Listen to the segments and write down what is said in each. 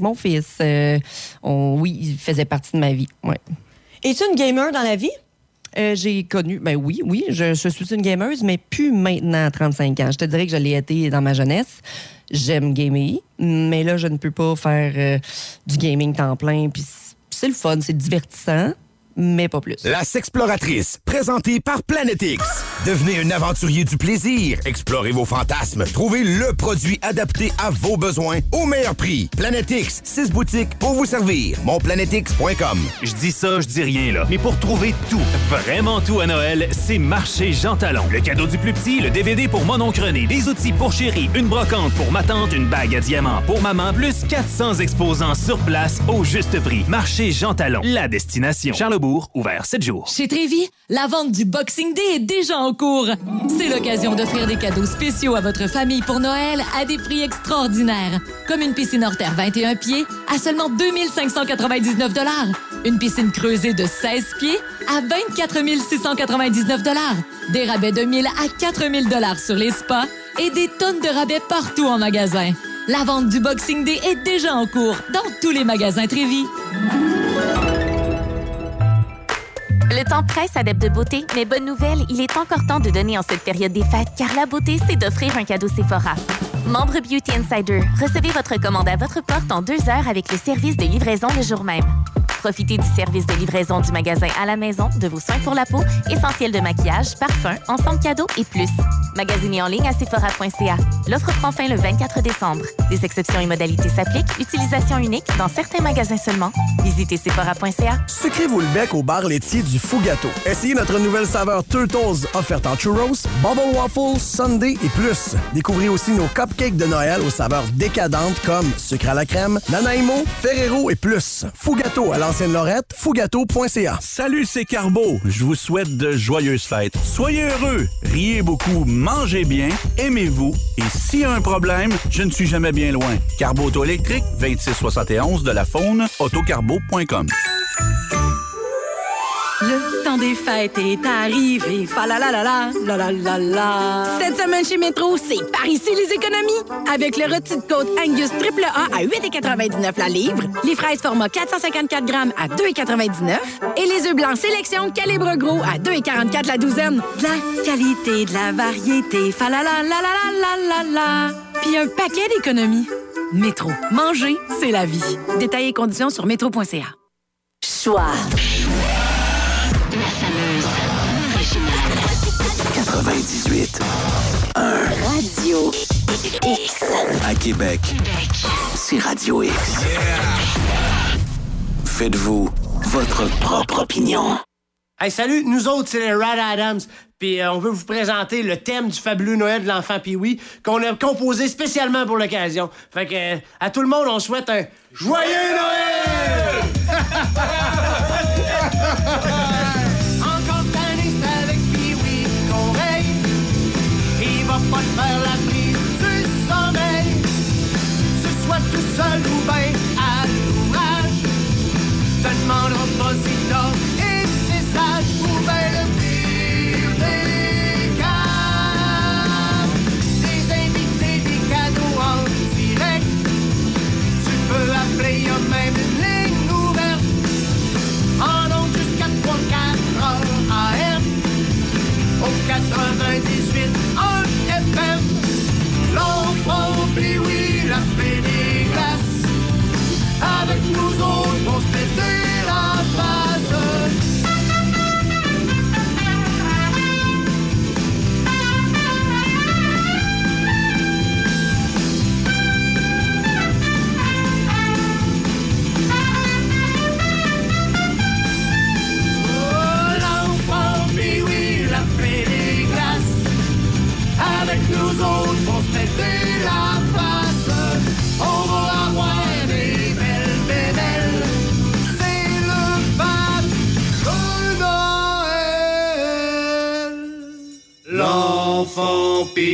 Mon fils, euh, on- oui, il faisait partie de ma vie. Ouais. Es-tu une gamer dans la vie? Euh, j'ai connu, ben oui, oui, je, je suis une gameuse, mais plus maintenant à 35 ans. Je te dirais que je l'ai été dans ma jeunesse. J'aime gamer, mais là, je ne peux pas faire euh, du gaming temps plein. Puis c'est le fun, c'est divertissant, mais pas plus. La Sexploratrice, présentée par Planète X. Devenez un aventurier du plaisir. Explorez vos fantasmes. Trouvez le produit adapté à vos besoins au meilleur prix. Planète X, six boutiques pour vous servir. Monplanetix.com. Je dis ça, je dis rien, là. Mais pour trouver tout, vraiment tout à Noël, c'est Marché Jean Talon. Le cadeau du plus petit, le DVD pour mon oncle René, des outils pour chéri, une brocante pour ma tante, une bague à diamant pour maman, plus 400 exposants sur place au juste prix. Marché Jean Talon, la destination. Charlebourg, ouvert 7 jours. Chez Trévi, la vente du Boxing Day est déjà en cours. C'est l'occasion d'offrir des cadeaux spéciaux à votre famille pour Noël à des prix extraordinaires. Comme une piscine hors terre 21 pieds à seulement 2599 Une piscine creusée de 16 pieds à 24 699 Des rabais de 1000 à 4000 sur les spas et des tonnes de rabais partout en magasin. La vente du Boxing Day est déjà en cours dans tous les magasins Trévi. Le temps presse, adepte de beauté, mais bonne nouvelle, il est encore temps de donner en cette période des fêtes, car la beauté, c'est d'offrir un cadeau Sephora. Membre Beauty Insider, recevez votre commande à votre porte en deux heures avec le service de livraison le jour même. Profitez du service de livraison du magasin à la maison, de vos soins pour la peau, essentiels de maquillage, parfum, ensemble cadeaux et plus. Magasinez en ligne à sephora.ca. L'offre prend fin le 24 décembre. Des exceptions et modalités s'appliquent. Utilisation unique dans certains magasins seulement. Visitez sephora.ca. Sucrez-vous le bec au bar laitier du Fougato. Essayez notre nouvelle saveur Turtles, offerte en churros, bubble waffle, sundae et plus. Découvrez aussi nos cupcakes de Noël aux saveurs décadentes comme sucre à la crème, Nanaimo, Ferrero et plus. Fougato à l'ancienne Lorette, fougato.ca. Salut, c'est Carbo. Je vous souhaite de joyeuses fêtes. Soyez heureux, riez beaucoup, mangez bien, aimez-vous. Et s'il y a un problème, je ne suis jamais bien loin. Carbo Auto électrique, 2671 de la Faune, autocarbo.com. Le temps des fêtes est arrivé. Fa la la la la, la la la. Cette semaine chez Métro, c'est par ici les économies. Avec le rôti de côte Angus triple A à 8,99 la livre, les fraises format 454 grammes à 2,99 et les œufs blancs sélection calibre gros à 2,44 la douzaine. De la qualité, de la variété. Fa la la la la la la la. Puis un paquet d'économies. Métro. Manger, c'est la vie. Détails et conditions sur métro.ca. Choix. 98 1. Radio X. À Québec, c'est Radio X. Faites-vous votre propre opinion. Hey, salut, nous autres, c'est les Rad Adams. Puis euh, on veut vous présenter le thème du fabuleux Noël de l'enfant Pioui qu'on a composé spécialement pour l'occasion. Fait que, euh, à tout le monde, on souhaite un Joyeux Noël! été sage ou bien le pire des cas. Des invités, des. Tu peux appeler,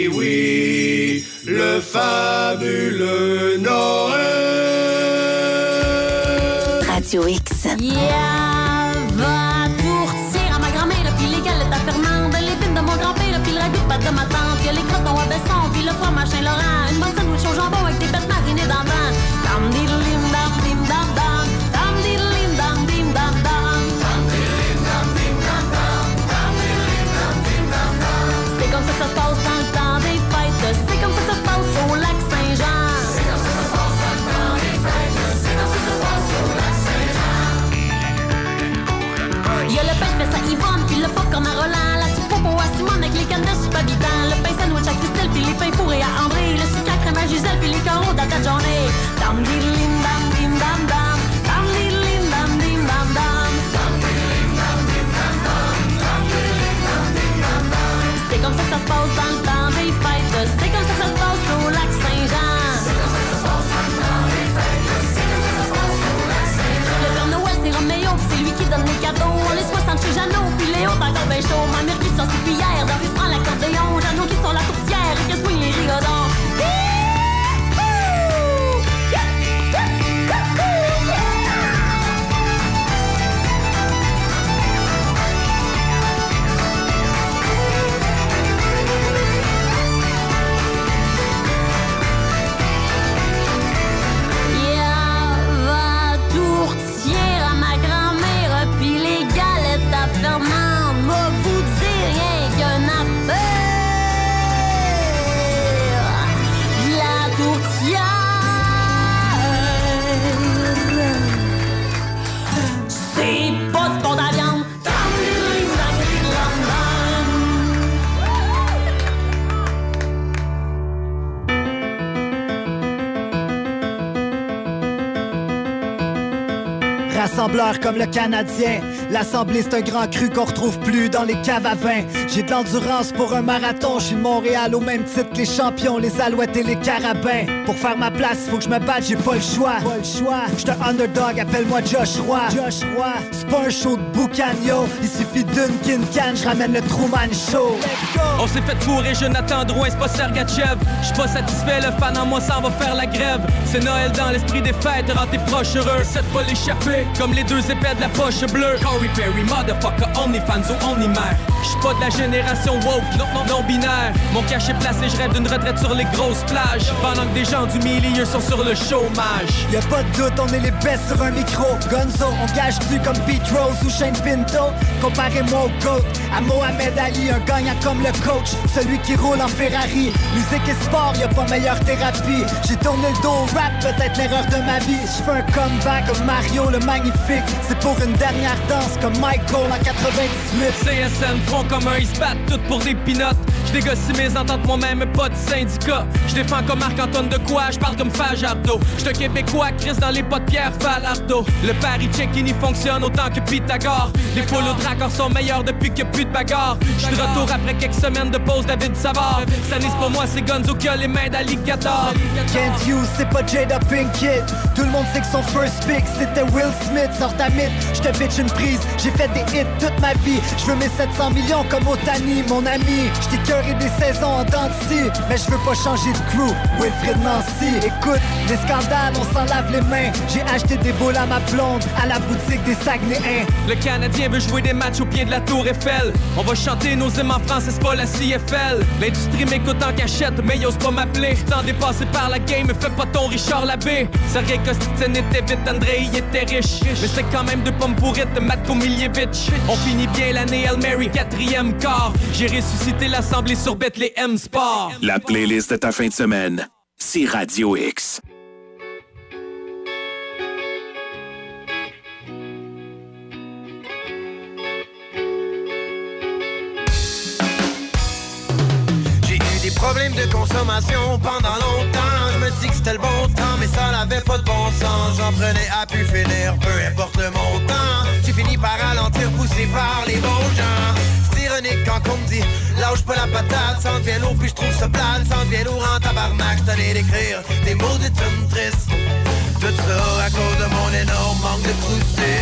Puis oui, le fabuleux Noël. Radio X. Yeah, va à ma grand-mère, puis les galettes à Fernande, les pines de mon grand-père, puis le ragoût de pâte de ma tante, y'a les crotons à Besson, puis le fromage Saint-Laurent, une bonne le pain sandwich à Christelle, puis les pains à André, le sucre à crème à Gisèle, puis les carreaux dans ta journée. Dam, dam, dam, dam. Dam, dam. C'est comme ça que ça se passe dans le c'est comme ça que ça se passe au lac Saint-Jean. Le Père Noël, c'est c'est lui qui donne les cadeaux. Puis Léo, t'as encore ben chaud. Ma mère qui sort la Rassembleur comme le Canadien, l'Assemblée c'est un grand cru qu'on retrouve plus dans les caves à vin. J'ai de l'endurance pour un marathon, je suis de Montréal au même titre que les champions, les alouettes et les carabins. Pour faire ma place, faut que je me batte, j'ai pas le choix. Pas le choix. J'suis un underdog, appelle-moi Josh Roy. Josh Roy. C'est pas un show de boucan, yo. Il suffit d'une kin can, je ramène le Truman Show. Let's go! On s'est fait fourrer Jonathan Drouin, c'est pas Sergachev. J'suis pas satisfait, le fan en moi s'en va faire la grève. C'est Noël dans l'esprit des fêtes, rends tes proches heureux. De pas l'échapper, comme les deux épées de la poche bleue. Corey Perry, motherfucker, only fans ou only mère. J'suis pas de la génération woke, non, non, non binaire. Mon cachet placé, je rêve d'une retraite sur les grosses plages. Pendant que des gens du milieu sont sur le chômage. Y'a pas de doute, on est les best sur un micro. Gonzo, on gage-tu comme Pete Rose ou Shane Pinto? Comparez-moi au GOAT, à Mohamed Ali, un gagnant comme le coach, celui qui roule en Ferrari. Musique et sport, y'a pas meilleure thérapie. J'ai tourné le dos au rap, peut-être l'erreur de ma vie. Je fais un comeback comme Mario le magnifique. C'est pour une dernière danse comme Michael en 98. CSN font comme un, ils se battent tout pour des pinottes. Je négocie mes ententes moi-même, pas de syndicat. Je défends comme Marc-Antoine de quoi, je parle comme Fajardo. Je Québécois, Chris dans les potes Pierre Falardo. Le pari Cecchini fonctionne autant que Pythagore. Les follow dracors sont meilleurs depuis y a plus de bagarre. Je de retour après quelques semaines de pause, David Savard. C'est pour moi, c'est Gonzo qui a les mains d'alligator. Kent Hughes, c'est pas Jada Pinkett? Tout le monde sait que son first pick c'était Will Smith. Sors ta mythe, j'te bitch une prise. J'ai fait des hits toute ma vie. Je veux mes 700 comme Otani, mon ami. J't'ai cœuré des saisons en dents Mais je veux pas changer de crew. Wilfred Nancy, écoute, des scandales, on s'en lave les mains. J'ai acheté des boules à ma blonde à la boutique des Saguenayens. Le Canadien veut jouer des matchs au pied de la Tour Eiffel. On va chanter nos hymnes en France, c'est pas la CFL. L'industrie m'écoute en cachette, mais y'ose pas m'appeler. Tant dépassé par la game, fais pas ton Richard Labbé. Sergei Kostitsin était vite, André il était riche. Mais c'est quand même deux pommes pourrites de Matko Miljevic. On finit bien l'année Hail Mary, quatrième quart. J'ai ressuscité l'assemblée sur Bethlehem Sport. La playlist de ta fin de semaine, c'est Radio X. J'ai eu des problèmes de consommation pendant longtemps. Je me dis que c'était le bon temps, mais ça n'avait pas de bon sens. J'en prenais à pu finir, peu importe le montant. Par ralentir, poussé par les bons gens. C'est ironique quand on me dit lâche pas la patate, en devient lourd, puis je trouve ça plate, ça en devient lourd en tabarnak. J't'en ai d'écrire des mots de tristes. Tout ça à cause de mon énorme manque de croustilles.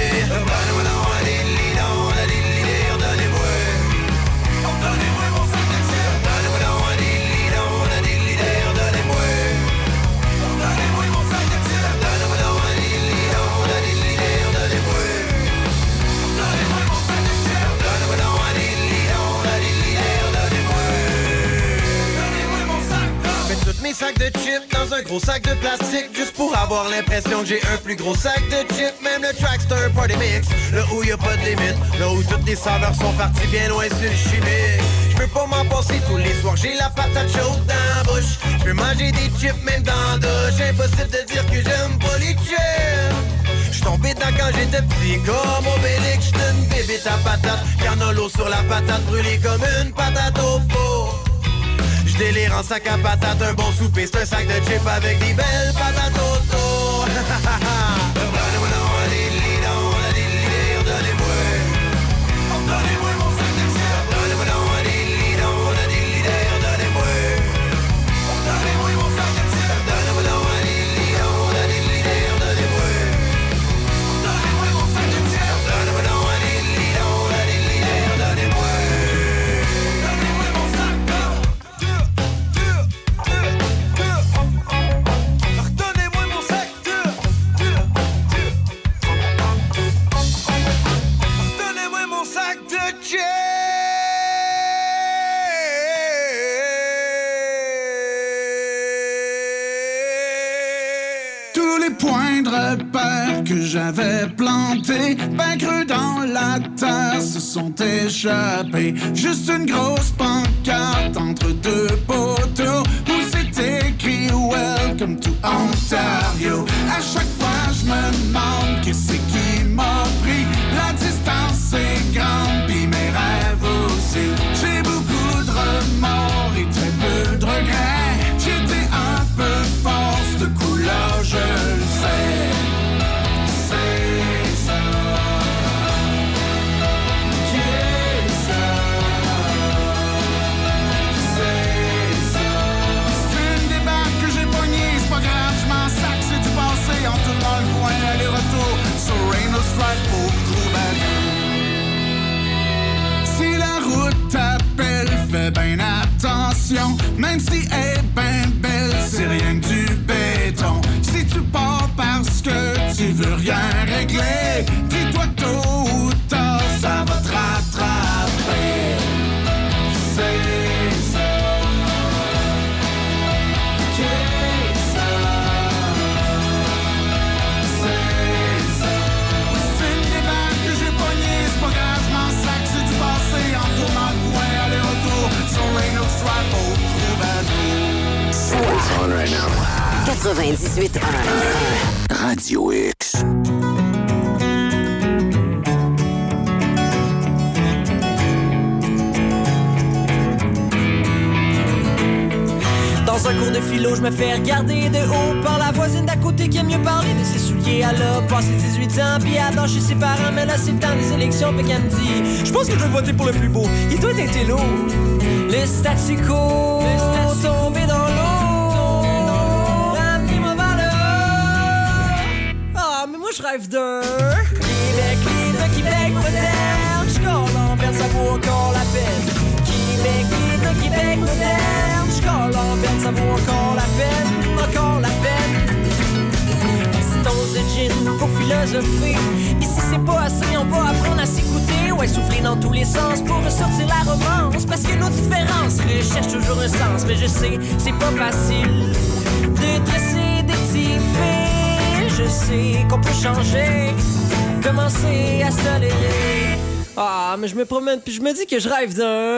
Mes de chips dans un gros sac de plastique Juste pour avoir l'impression que j'ai un plus gros sac de chips. Même le Trackster Party Mix Là où y a pas de limite Là où toutes les saveurs sont parties bien loin sur le chimique. J'peux pas m'en passer tous les soirs J'ai la patate chaude dans la bouche. J'peux manger des chips même dans la douche. Impossible de dire que j'aime pas les chips. J'suis tombé dedans quand j'étais petit Comme Obélix, j'étais une bébé à patate l'eau sur la patate brûlée comme une patate au four. je délire en sac à patates, un bon souper, c'est un sac de chips avec des belles patates autour. que j'avais planté, ben creux dans la terre, se sont échappés. Juste une grosse pancarte entre deux poteaux où c'est écrit Welcome to Ontario. À chaque fois, je me demande qu'est-ce qui m'a pris. La distance est grande, puis mes rêves aussi. J'ai beaucoup de remords et très peu de regrets. Même si elle est ben belle, c'est rien que du béton. Si tu pars parce que tu veux rien régler, dis-toi tôt ou tard, ça va te rattraper. C'est 98.1. Radio X. Dans un cours de philo, je me fais regarder de haut par la voisine d'à côté qui aime mieux parler de ses souliers. Elle a passé 18 ans, puis elle chez ses parents, mais là c'est le temps des élections, puis qu'elle me dit Je pense que je vais voter pour le plus beau. Il doit être l'eau. Le statu quo, tombé dans l'eau. Je rêve d'un Québec libre, Québec moderne. Je perte, ça vaut encore la peine. Québec libre, Québec moderne. Je perte, ça vaut encore la peine. Encore la peine. Dose de gin pour philosopher. Si c'est pas assez, on va apprendre à s'écouter. Ouais, souffler dans tous les sens pour ressortir la romance. Parce que nos différences recherchent toujours un sens. Mais je sais, c'est pas facile de dresser des petits. Je sais qu'on peut changer, commencer à se tolérer. Ah, mais je me promène puis je me dis que je rêve d'un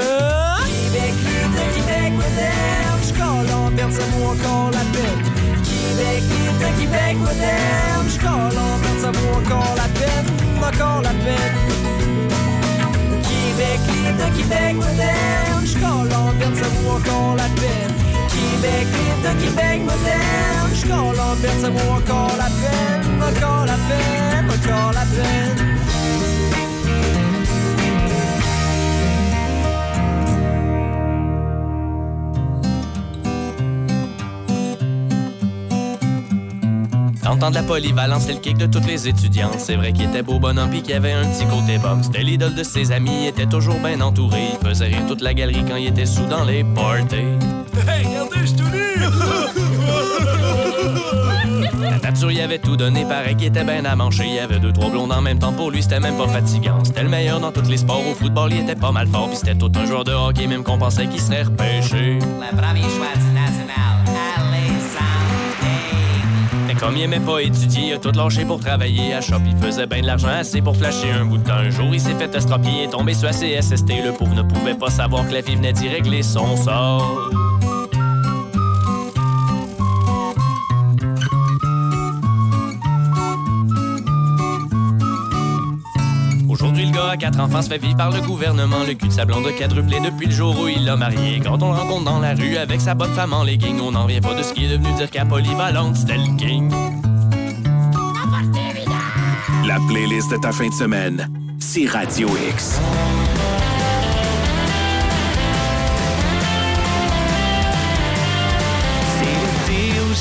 Québec libre, Québec moderne. Je colle en perte, ça vaut encore la peine. Québec libre, Québec moderne. Je colle en perte, ça vaut encore la peine. Encore la peine. Québec libre, Québec moderne. Je colle en perte, ça vaut encore la Québec libre, Québec moderne. Je colle en ça vaut encore la peine. Encore la peine, encore la peine. Dans le temps de la polyvalence, c'est le kick de toutes les étudiantes. C'est vrai qu'il était beau bonhomme pis qu'il avait un petit côté bum. C'était l'idole de ses amis, il était toujours bien entouré. Il faisait rire toute la galerie quand il était sous dans les parties. Nature y avait tout donné, pareil qu'il était bien à manger. Il y avait deux, trois blondes en même temps, pour lui c'était même pas fatigant. C'était le meilleur dans tous les sports, au football il était pas mal fort. Pis c'était tout un joueur de hockey, même qu'on pensait qu'il serait repêché. Le premier choix du national, allez, Mais comme il aimait pas étudier, il a tout lâché pour travailler à shop. Il faisait bien de l'argent assez pour flasher un bout de temps. Un jour, il s'est fait estropier et tombé sur la CSST. Le pauvre ne pouvait pas savoir que la vie venait d'y régler son sort. Quatre enfants, se fait vivre par le gouvernement. Le cul de sa blonde a quadruplé depuis le jour où il l'a marié. Quand on le rencontre dans la rue avec sa bonne femme en legging, on n'en vient pas de ce qui est devenu dire qu'à polyvalente, c'était le king. La playlist de ta fin de semaine, c'est Radio X.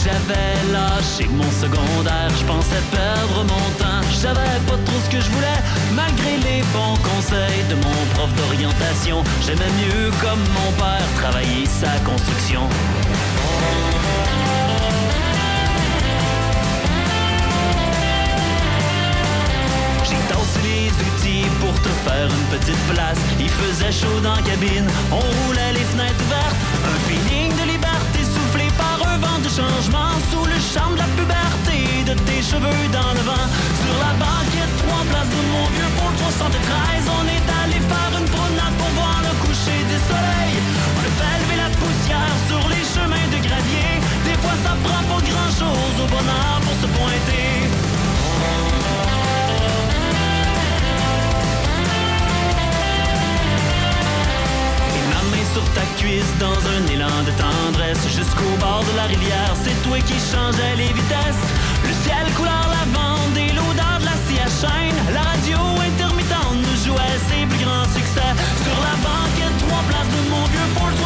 j'avais lâché mon secondaire. Je pensais perdre mon temps. Je savais pas trop ce que je voulais, malgré les bons conseils de mon prof d'orientation. J'aimais mieux, comme mon père, travailler sa construction. J'ai tassé les outils pour te faire une petite place. Il faisait chaud dans la cabine, on roulait les fenêtres ouvertes. Un feeling vent de changement sous le charme de la puberté. de tes cheveux dans le vent. Sur la banquette, trois places de mon vieux pour le 73, on est allé faire une promenade pour voir le coucher du soleil. On a fait lever la poussière sur les chemins de gravier. Des fois, ça prend pas grand chose au bonheur pour se pointer. Sur ta cuisse dans un élan de tendresse. Jusqu'au bord de la rivière, c'est toi qui changeais les vitesses. Le ciel couleur lavande et l'odeur de la scie à chaîne. La radio intermittente nous jouait ses plus grands succès. Sur la banquette, trois places de mon vieux Ford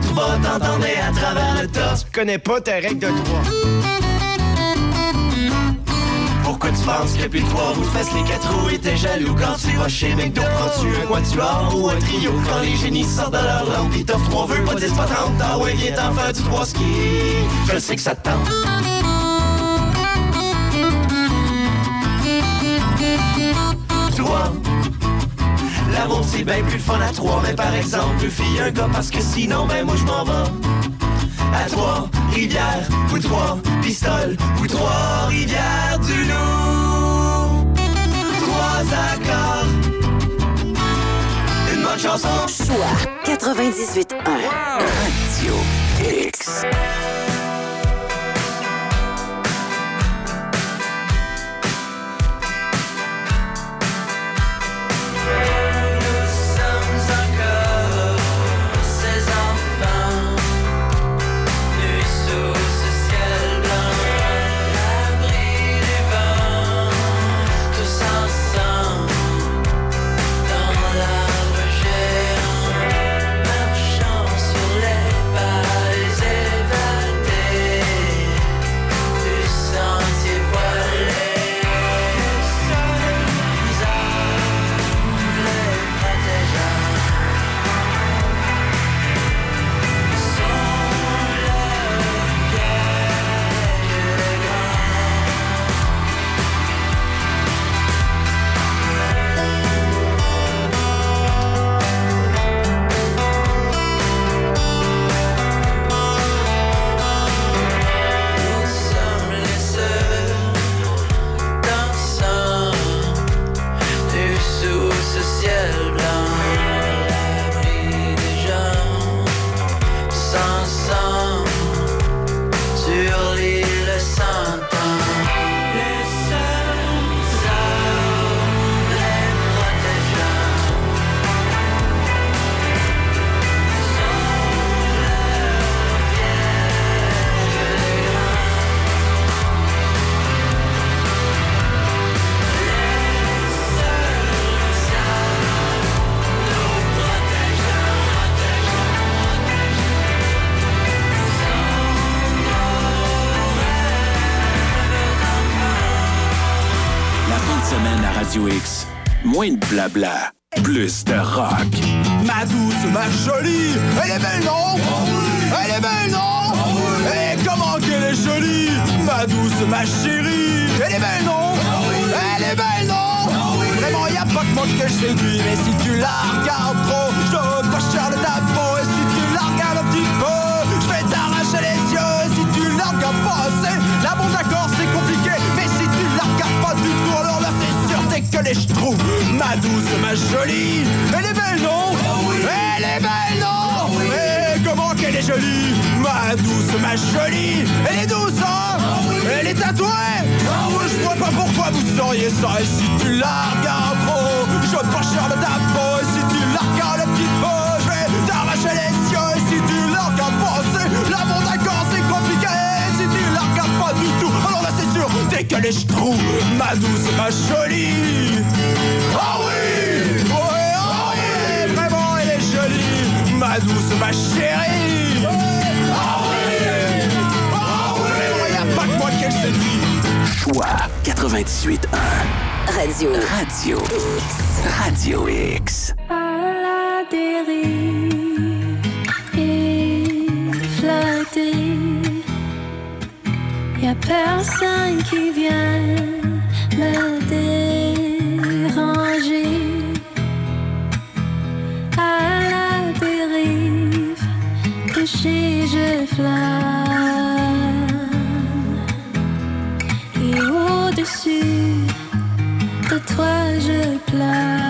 tout bas, t'entendais à travers le tas. Tu connais pas tes règles de trois. Pourquoi tu penses que puis trois roues fassent les quatre roues? Et t'es jaloux quand tu vas chez McDo. Prends-tu un quatuor ou un trio? Quand les génies sortent de leur lampe Ils t'offrent trois vœux, pas dix, pas trente. Ah ouais, viens t'en faire du trois ski Je sais que ça te tente c'est bien plus le fun à trois Mais par exemple, deux filles, un gars Parce que sinon, ben moi je m'en vais à trois rivières ou trois pistoles ou trois rivières du loup. Trois accords. Une bonne chanson. Choix 98.1 Radio X. Moins de blabla, plus de rock. Ma douce, ma jolie, elle est belle, non? Elle est belle, non? Et comment qu'elle est jolie? Ma douce, ma chérie, elle est belle, non? Elle est belle, non? Vraiment, y a pas que moi que je séduis, mais si tu la regardes trop, je pas cher de ta peau. Que les trouve Ma douce, ma jolie, elle est belle non? Elle est belle non? Et comment qu'elle est jolie. Ma douce, ma jolie, elle est douce hein? Elle est tatouée. Je vois pas pourquoi vous sauriez ça. Et si tu la regardes trop, je veux pas cher de que les trouve ma douce, ma jolie Ah oui Ouais, ah oui Vraiment elle est jolie Ma douce, ma chérie Ah oui Ah oui Y'a pas que moi qu'elle séduit Choix 98.1. Radio. Radio. Radio X. personne qui vient me déranger. À la dérive, couché je flâne. Et au-dessus de toi je plane.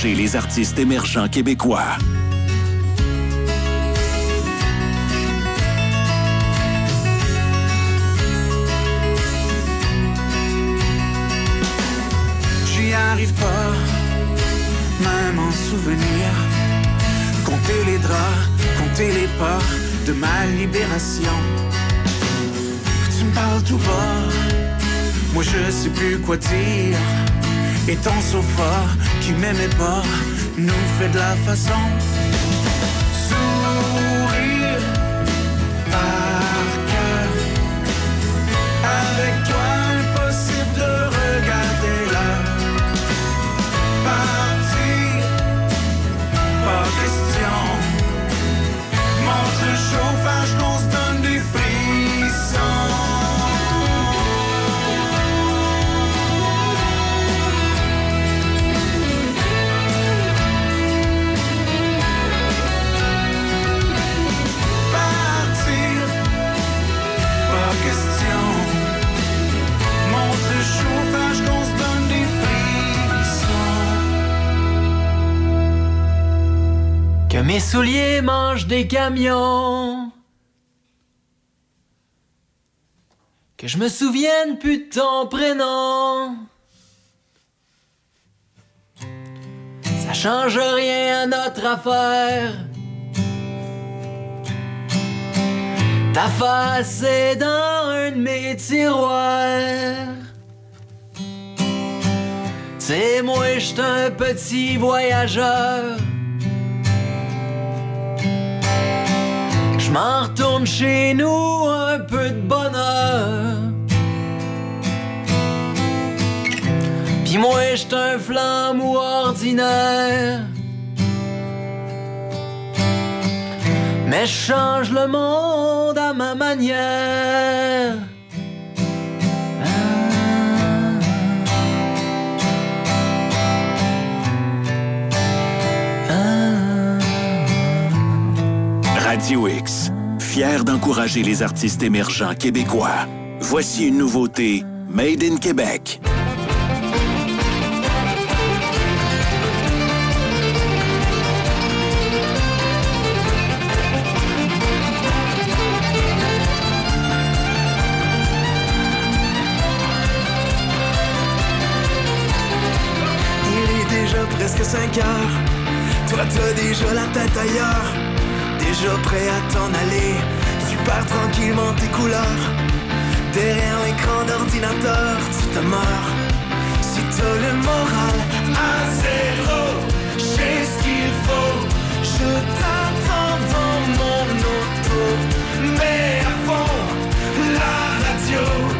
D'encourager les artistes émergents québécois. J'y arrive pas, même en souvenir. Compter les draps, compter les pas de ma libération. Tu me parles tout bas, moi je sais plus quoi dire. Et ton sofa qui m'aimait pas nous fait de la façon. Souliers mangent des camions. Que je me souvienne plus de ton prénom. Ça change rien à notre affaire. Ta face est dans un de mes tiroirs. C'est moi, j'suis un petit voyageur. Je m'en retourne chez nous un peu de bonheur. Pis moi, j'suis un flambeau ordinaire. Mais je change le monde à ma manière. Radio X, fier d'encourager les artistes émergents québécois. Voici une nouveauté Made in Québec. Il est déjà presque 5 heures. Toi, t'as déjà la tête ailleurs. Déjà prêt à t'en aller. Tu pars tranquillement tes couleurs. Derrière l'écran d'ordinateur, tu te meurs. Si t'as le moral à zéro, j'ai ce qu'il faut. Je t'attends dans mon auto. Mais à fond, la radio.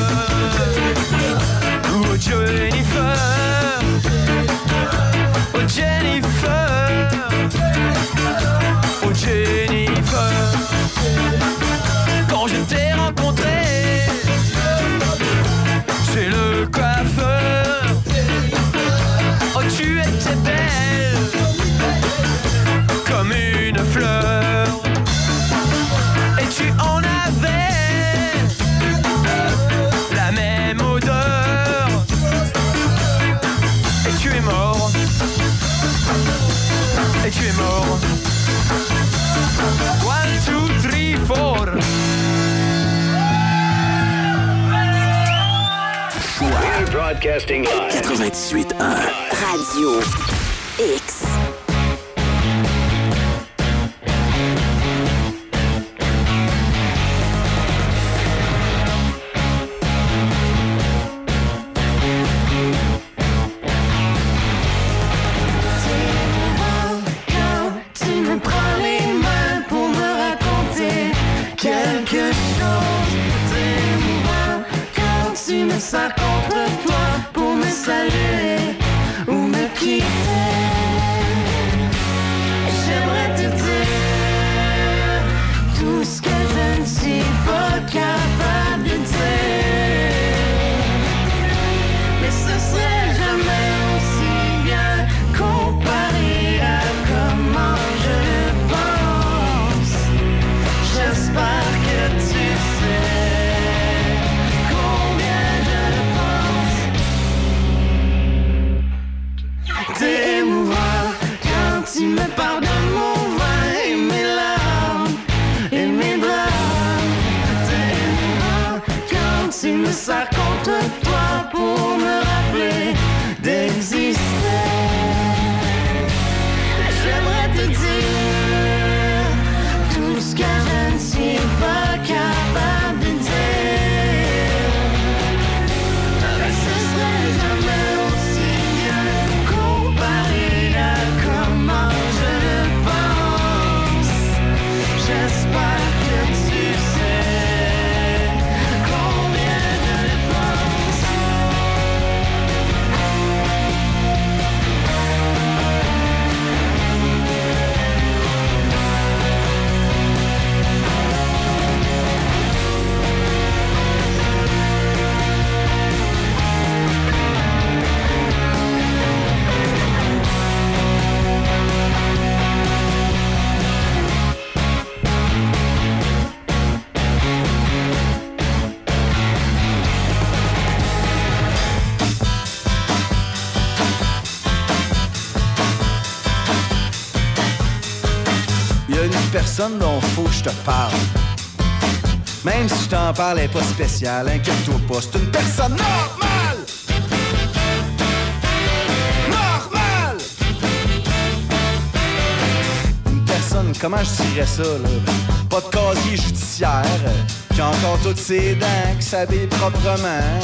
Broadcasting live. 98.1. Radio parle. Même si je t'en parle, elle est pas spéciale, inquiète-toi pas, c'est une personne normale! Normale! Une personne, comment je dirais ça, là? Pas de casier judiciaire, qui a encore toutes ses dents, qui s'habille proprement.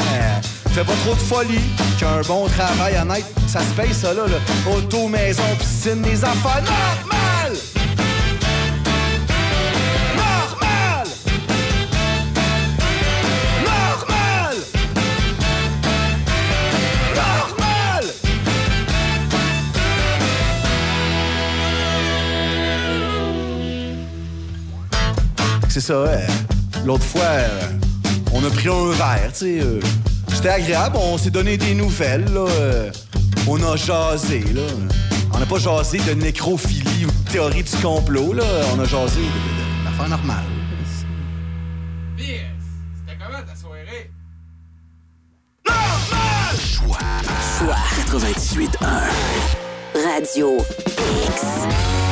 Fais pas trop de folie, qui a un bon travail honnête, ça se paye ça, là, là. Auto, maison, piscine, les affaires normales! c'est ça. Euh, L'autre fois, euh, on a pris un verre, tu sais. Euh, c'était agréable, on s'est donné des nouvelles, là. Euh, on a jasé, là. On n'a pas jasé de nécrophilie ou de théorie du complot, là. On a jasé d'affaires normales. Choix 98.1 Radio X.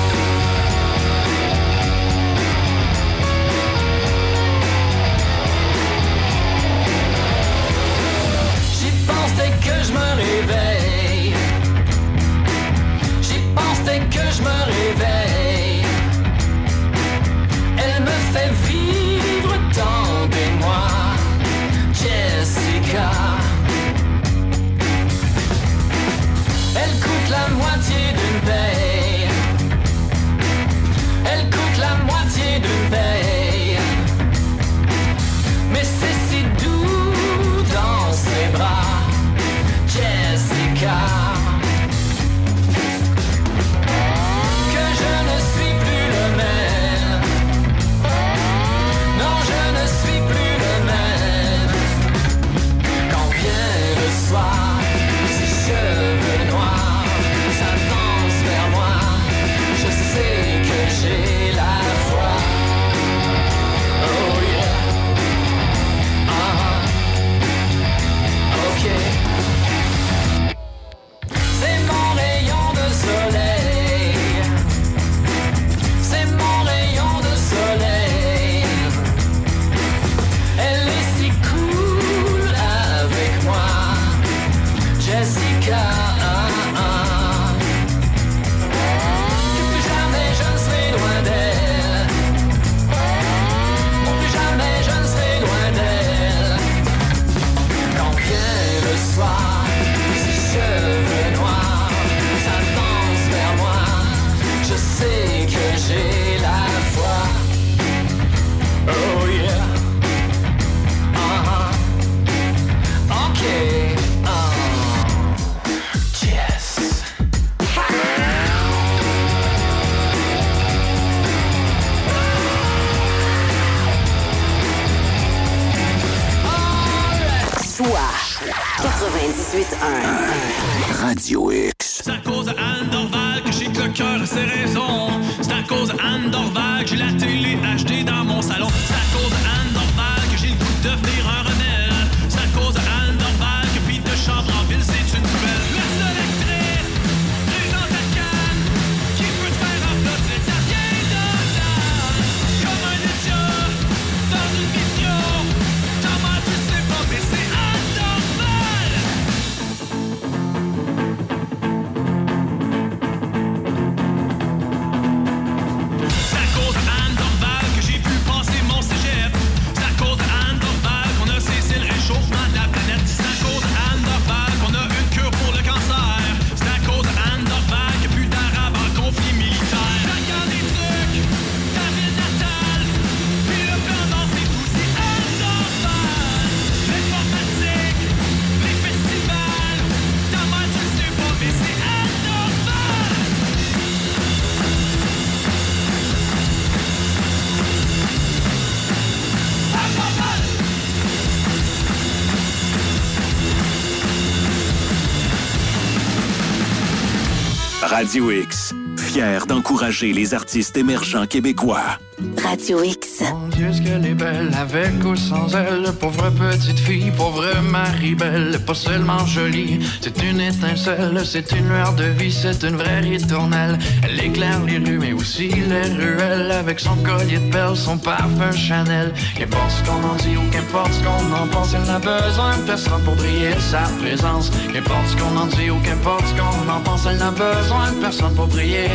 Radio X, fier d'encourager les artistes émergents québécois. Radio X. Mon Dieu, ce qu'elle est belle, avec ou sans elle. Pauvre petite fille, pauvre Marie-Belle. Pas seulement jolie, c'est une étincelle, c'est une lueur de vie, c'est une vraie ritournelle. Elle éclaire les rues, mais aussi les ruelles. Avec son collier de perles, son parfum Chanel. Qu'importe ce qu'on en dit ou qu'importe ce qu'on en pense, elle n'a besoin de personne pour briller sa présence. Qu'importe ce qu'on en dit ou qu'importe ce qu'on en pense, elle n'a besoin de personne pour briller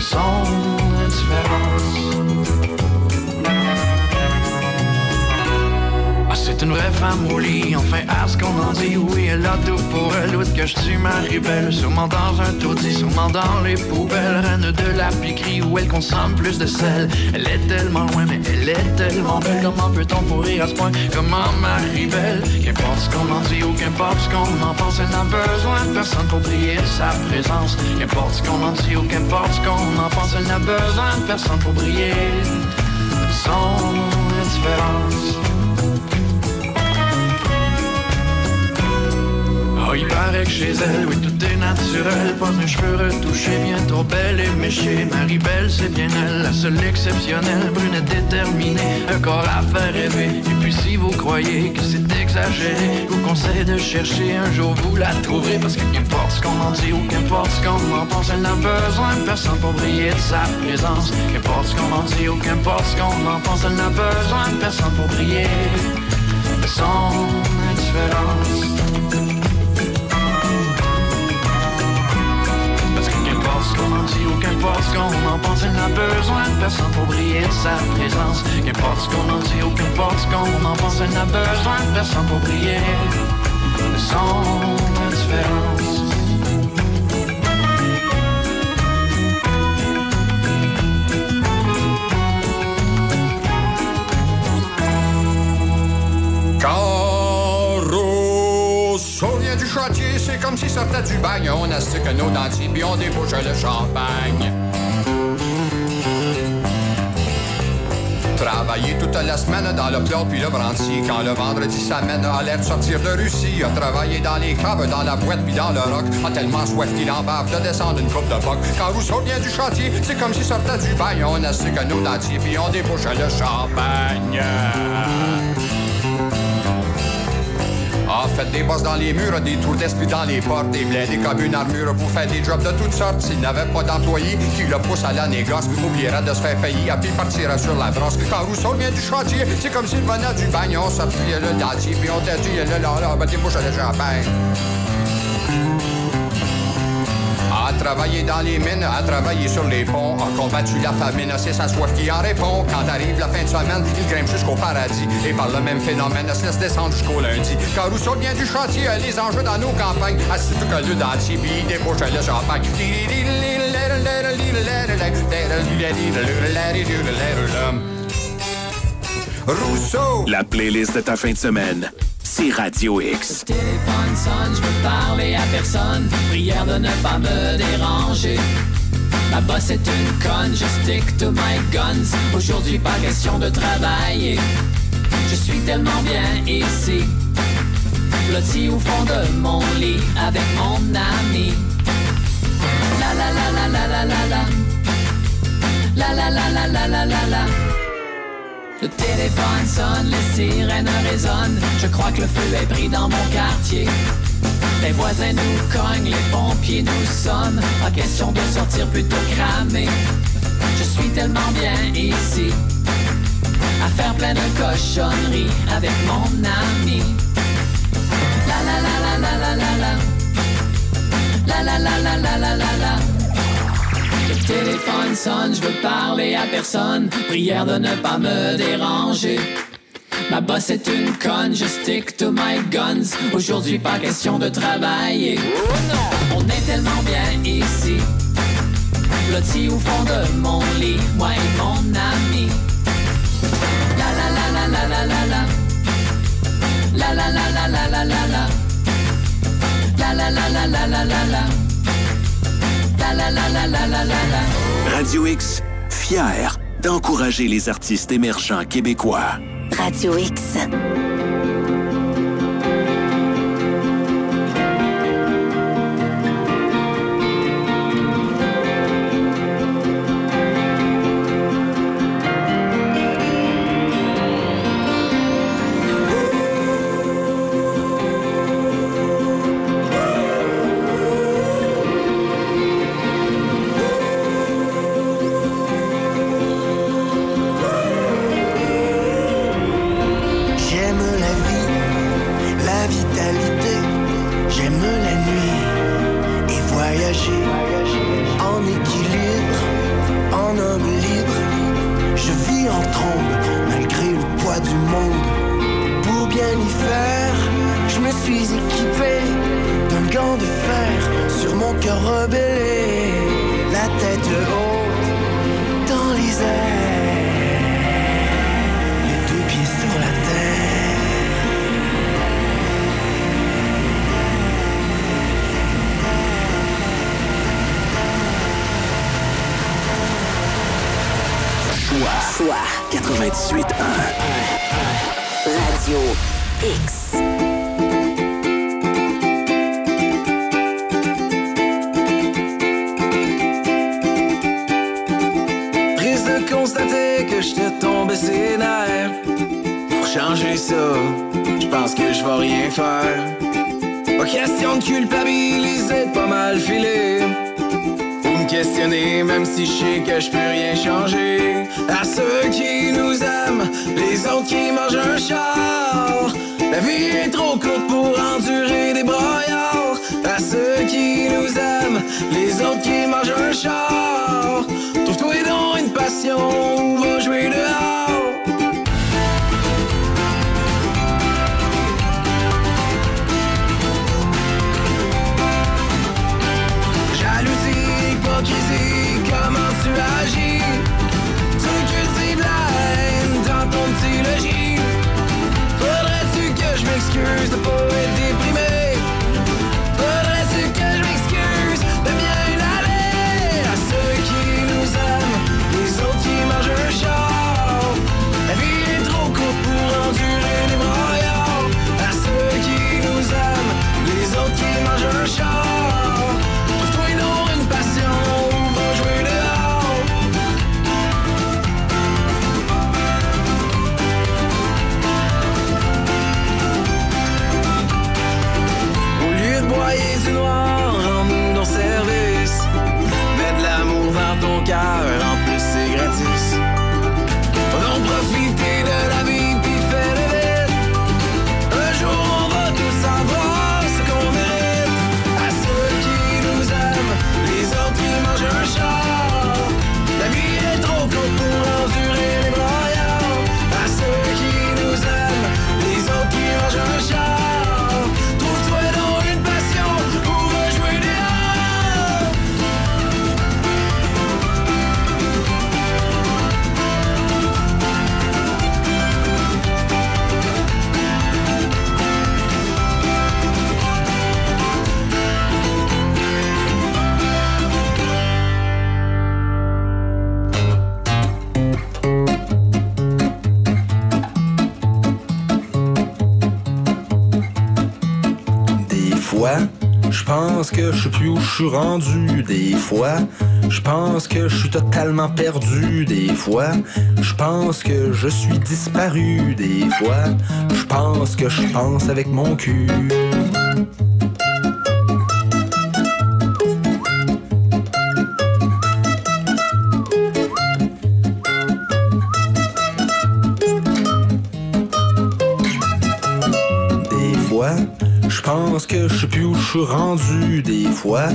son indifférence. Une vraie femme au lit, enfin à ce qu'on en dit. Oui, elle a tout pour elle, outre que je suis Marie-Belle Sûrement dans un taudis, sûrement dans les poubelles. Reine de la piquerie où elle consomme plus de sel. Elle est tellement loin, mais elle est tellement belle. Comment peut-on pourrir à ce point, comment Marie-Belle Qu'importe ce qu'on en dit ou qu'importe ce qu'on en pense Elle n'a besoin de personne pour briller sa présence. Qu'importe ce qu'on en dit ou qu'importe ce qu'on en pense Elle n'a besoin de personne pour briller son indifférence il paraît que chez elle, oui, tout est naturel. Pas un cheveu retouché, bien trop belle et méchée. Marie-Belle, c'est bien elle, la seule exceptionnelle. Brune déterminée, un corps à faire rêver. Et puis si vous croyez que c'est exagéré, vous conseille de chercher. Un jour vous la trouverez. Parce que qu'importe ce qu'on en dit ou qu'importe ce qu'on en pense, elle n'a besoin de personne pour briller de sa présence. Qu'importe ce qu'on en dit ou qu'importe ce qu'on en pense, elle n'a besoin de personne pour briller de son indifférence. Qu'importe ce qu'on en pense, elle n'a besoin de personne pour briller de sa présence. Qu'importe ce qu'on en dit ou qu'importe ce qu'on en pense, elle n'a besoin de personne pour briller de son indifférence. C'est comme s'il sortait du bagne. On astique nos dentiers, puis on débouche le champagne. Travailler toute la semaine dans le plot puis le brandy. Quand le vendredi s'amène à l'air de sortir de Russie. A travailler dans les caves, dans la boîte puis dans le rock A tellement soif qu'il en bave de descendre une coupe de boc Quand Rousseau vient du chantier, c'est comme s'il sortait du bagne. On astique nos dentiers puis on débouche le champagne Ah, faites des bosses dans les murs, des trous d'esprit dans les portes, des blindés comme une armure pour faire des jobs de toutes sortes. S'il n'avait pas d'employés qui le poussent à la négoce, oubliera de se faire payer, puis partira sur la brosse. Quand Rousseau vient du chantier, c'est comme s'il venait du bagne, on sortit le dentier, puis on t'a dit le là, ben débouche le champagne. Travailler dans les mines, à travailler sur les ponts, a combattu la famine, c'est sa soif qui en répond. Quand arrive la fin de semaine, il grimpe jusqu'au paradis. Et par le même phénomène, se laisse descendre jusqu'au lundi. Quand Rousseau vient du chantier, les enjeux dans nos campagnes, assis tout que le dentier, puis il débouche le champagne. Rousseau! La playlist de ta fin de semaine, c'est Radio X. téléphone sonne, je veux parler à personne. Prière de ne pas me déranger. Ma boss est une conne, je stick to my guns. Aujourd'hui, pas question de travailler. Je suis tellement bien ici. Blotti au fond de mon lit avec mon ami. La la la la la la la la. La la la la la la la la. Le téléphone sonne, les sirènes résonnent. Je crois que le feu est pris dans mon quartier. Les voisins nous cognent, les pompiers nous sonnent. Pas question de sortir plutôt cramé. Je suis tellement bien ici. À faire plein de cochonneries avec mon ami. La la la la la la la la. La la la la la la la la. Téléphone sonne, je veux parler à personne. Prière de ne pas me déranger. Ma boss est une conne, je stick to my guns. Aujourd'hui, pas question de travailler. On est tellement bien ici. Blotti au fond de mon lit, moi et mon ami. La la la la la la la la. La la la la la la la la. La la la la la la la la. Radio X, fier d'encourager les artistes émergents québécois. Radio X. malgré le poids du monde. Pour bien y faire, je me suis équipé d'un gant de fer sur mon cœur rebellé, la tête haute dans les airs, Choix. Choix. 98 Radio X. Triste de constater que je te tombé ses nerfs. Pour changer ça, je pense que je vais rien faire. Pas question de culpabiliser, pas mal filer. Questionner, même si je sais que je peux rien changer. À ceux qui nous aiment, les autres qui mangent un char. La vie est trop courte pour endurer des broyards. À ceux qui nous aiment, les autres qui mangent un char. Trouve-toi donc une passion que je m'excuse rendu. Des fois, je pense que je suis totalement perdu. Des fois, je pense que je suis disparu. Des fois, je pense que je pense avec mon cul. Pense que je sais plus où je suis rendu. Des fois,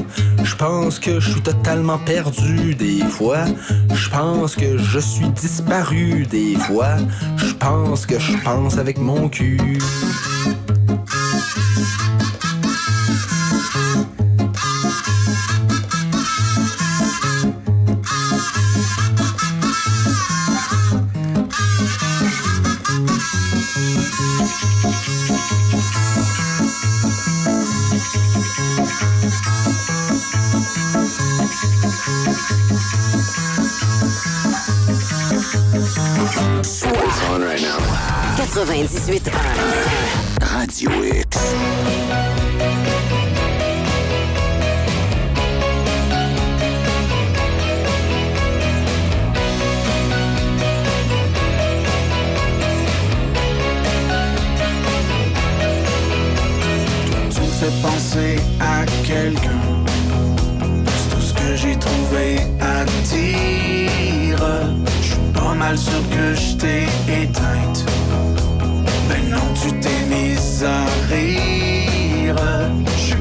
je pense que je suis totalement perdu. Des fois, je pense que je suis disparu. Des fois, je pense que je pense avec mon cul. 98 Radio X. Penser à quelqu'un. C'est tout ce que j'ai trouvé à dire. Je suis pas mal sûr que je t'ai éteinte. Ben non, tu t'es mise à rire. Je suis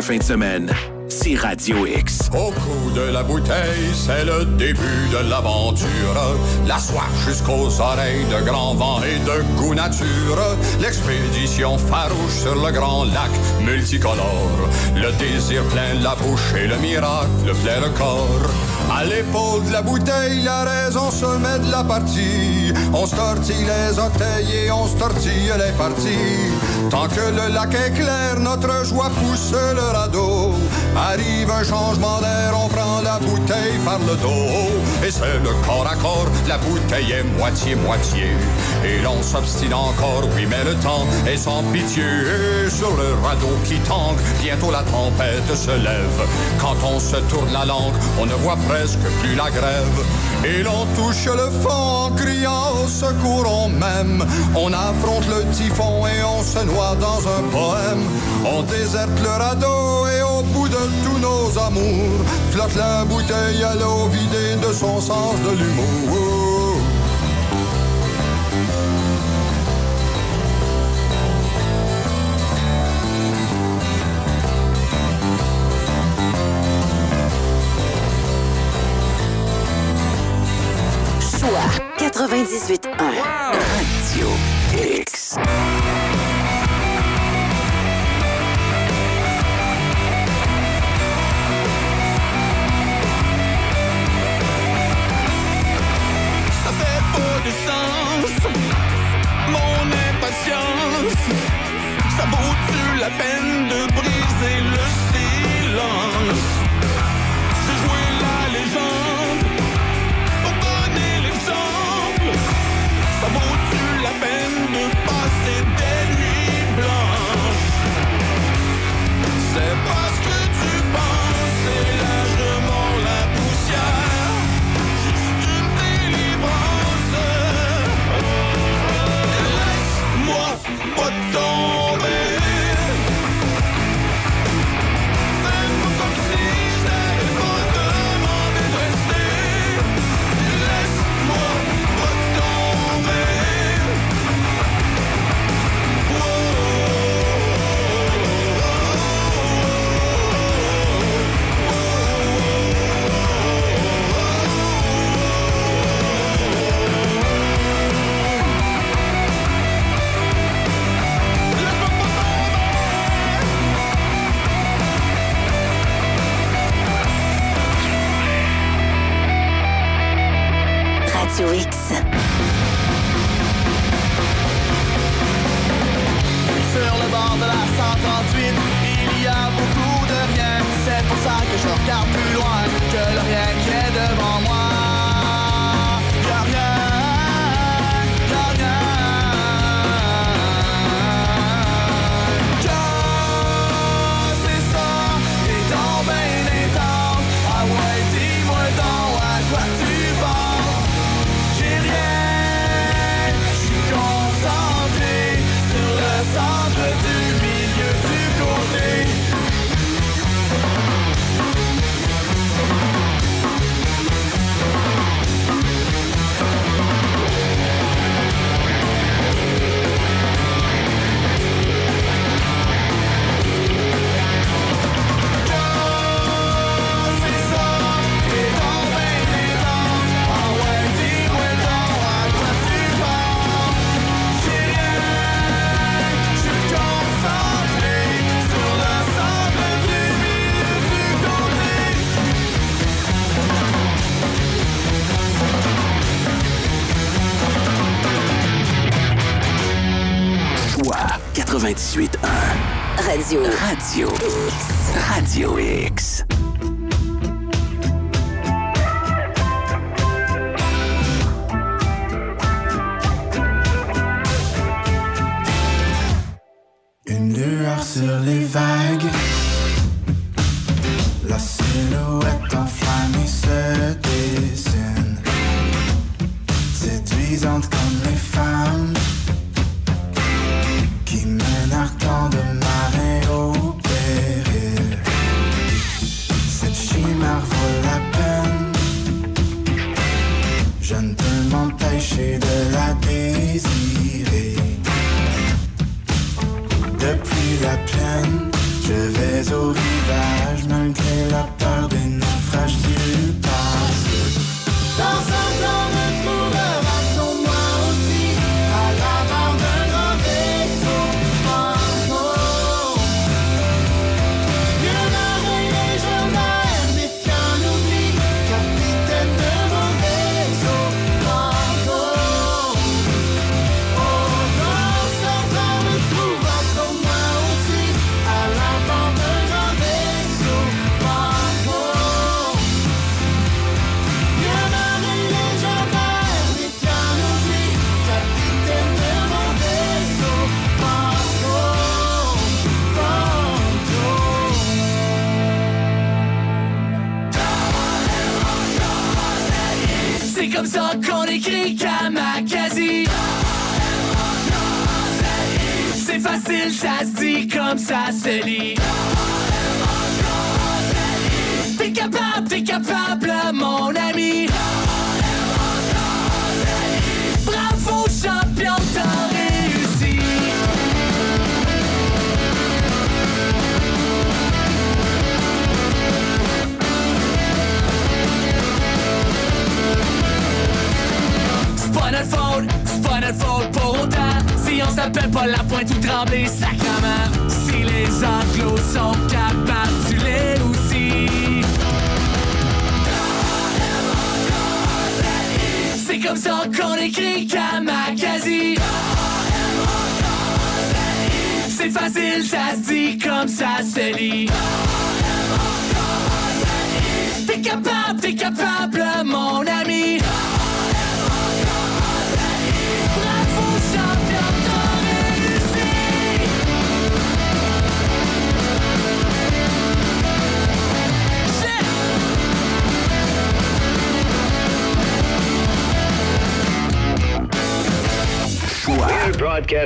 fin de semaine, c'est Radio X. Au cou de la bouteille, c'est le début de l'aventure. La soif jusqu'aux oreilles de grand vent et de goût nature. L'expédition farouche sur le grand lac multicolore. Le désir plein la bouche et le miracle plein le corps. À l'épaule de la bouteille, la raison se met de la partie. On se les orteils et on se les parties. Tant que le lac est clair, notre joie pousse le radeau. Arrive un changement d'air, on prend la bouteille par le dos. Et c'est le corps à corps, la bouteille est moitié-moitié. Et l'on s'obstine encore, oui, mais le temps est sans pitié. Et sur le radeau qui tangue, bientôt la tempête se lève. Quand on se tourne la langue, on ne voit presque plus la grève. Et l'on touche le fond en criant au secours, on m'aime. On affronte le typhon et on se noie dans un poème. On déserte le radeau et au bout de tous nos amours, flotte la bouteille à l'eau vidée de son sens de l'humour. 98.1.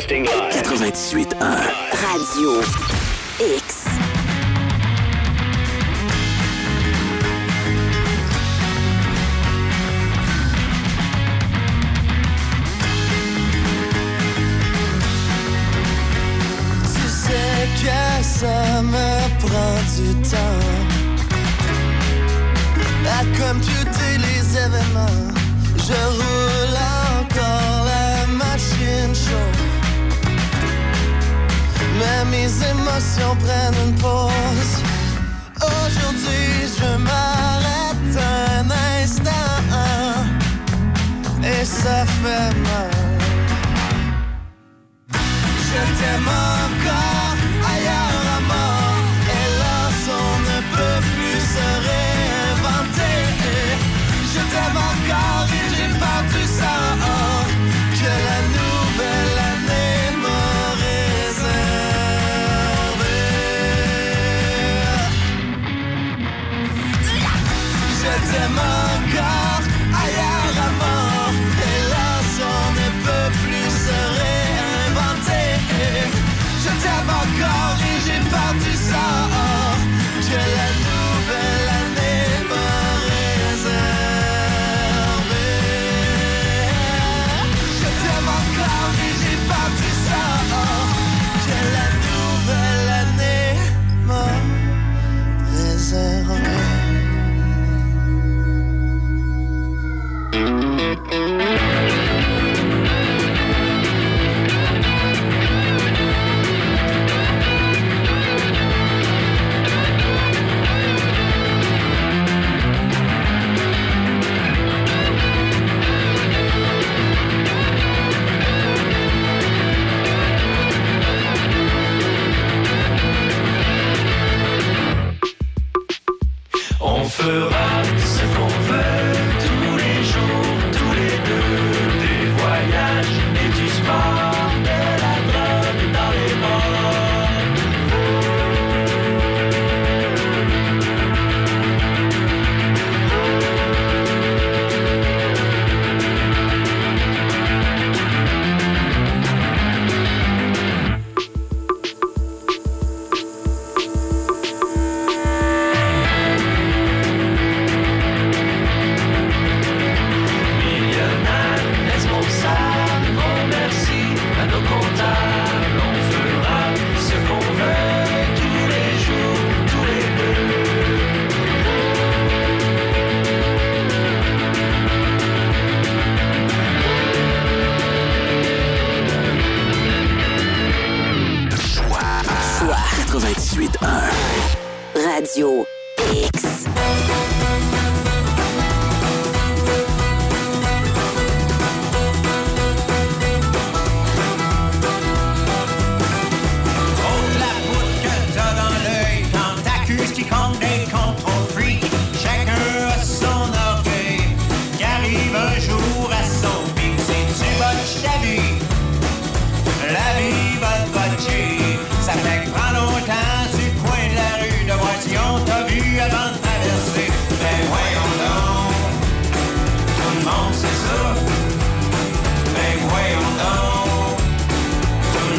98.1 Radio X. Tu sais que ça me prend du temps à computer les événements. Je roule mes émotions prennent une pause. Aujourd'hui, je m'arrête un instant. Et ça fait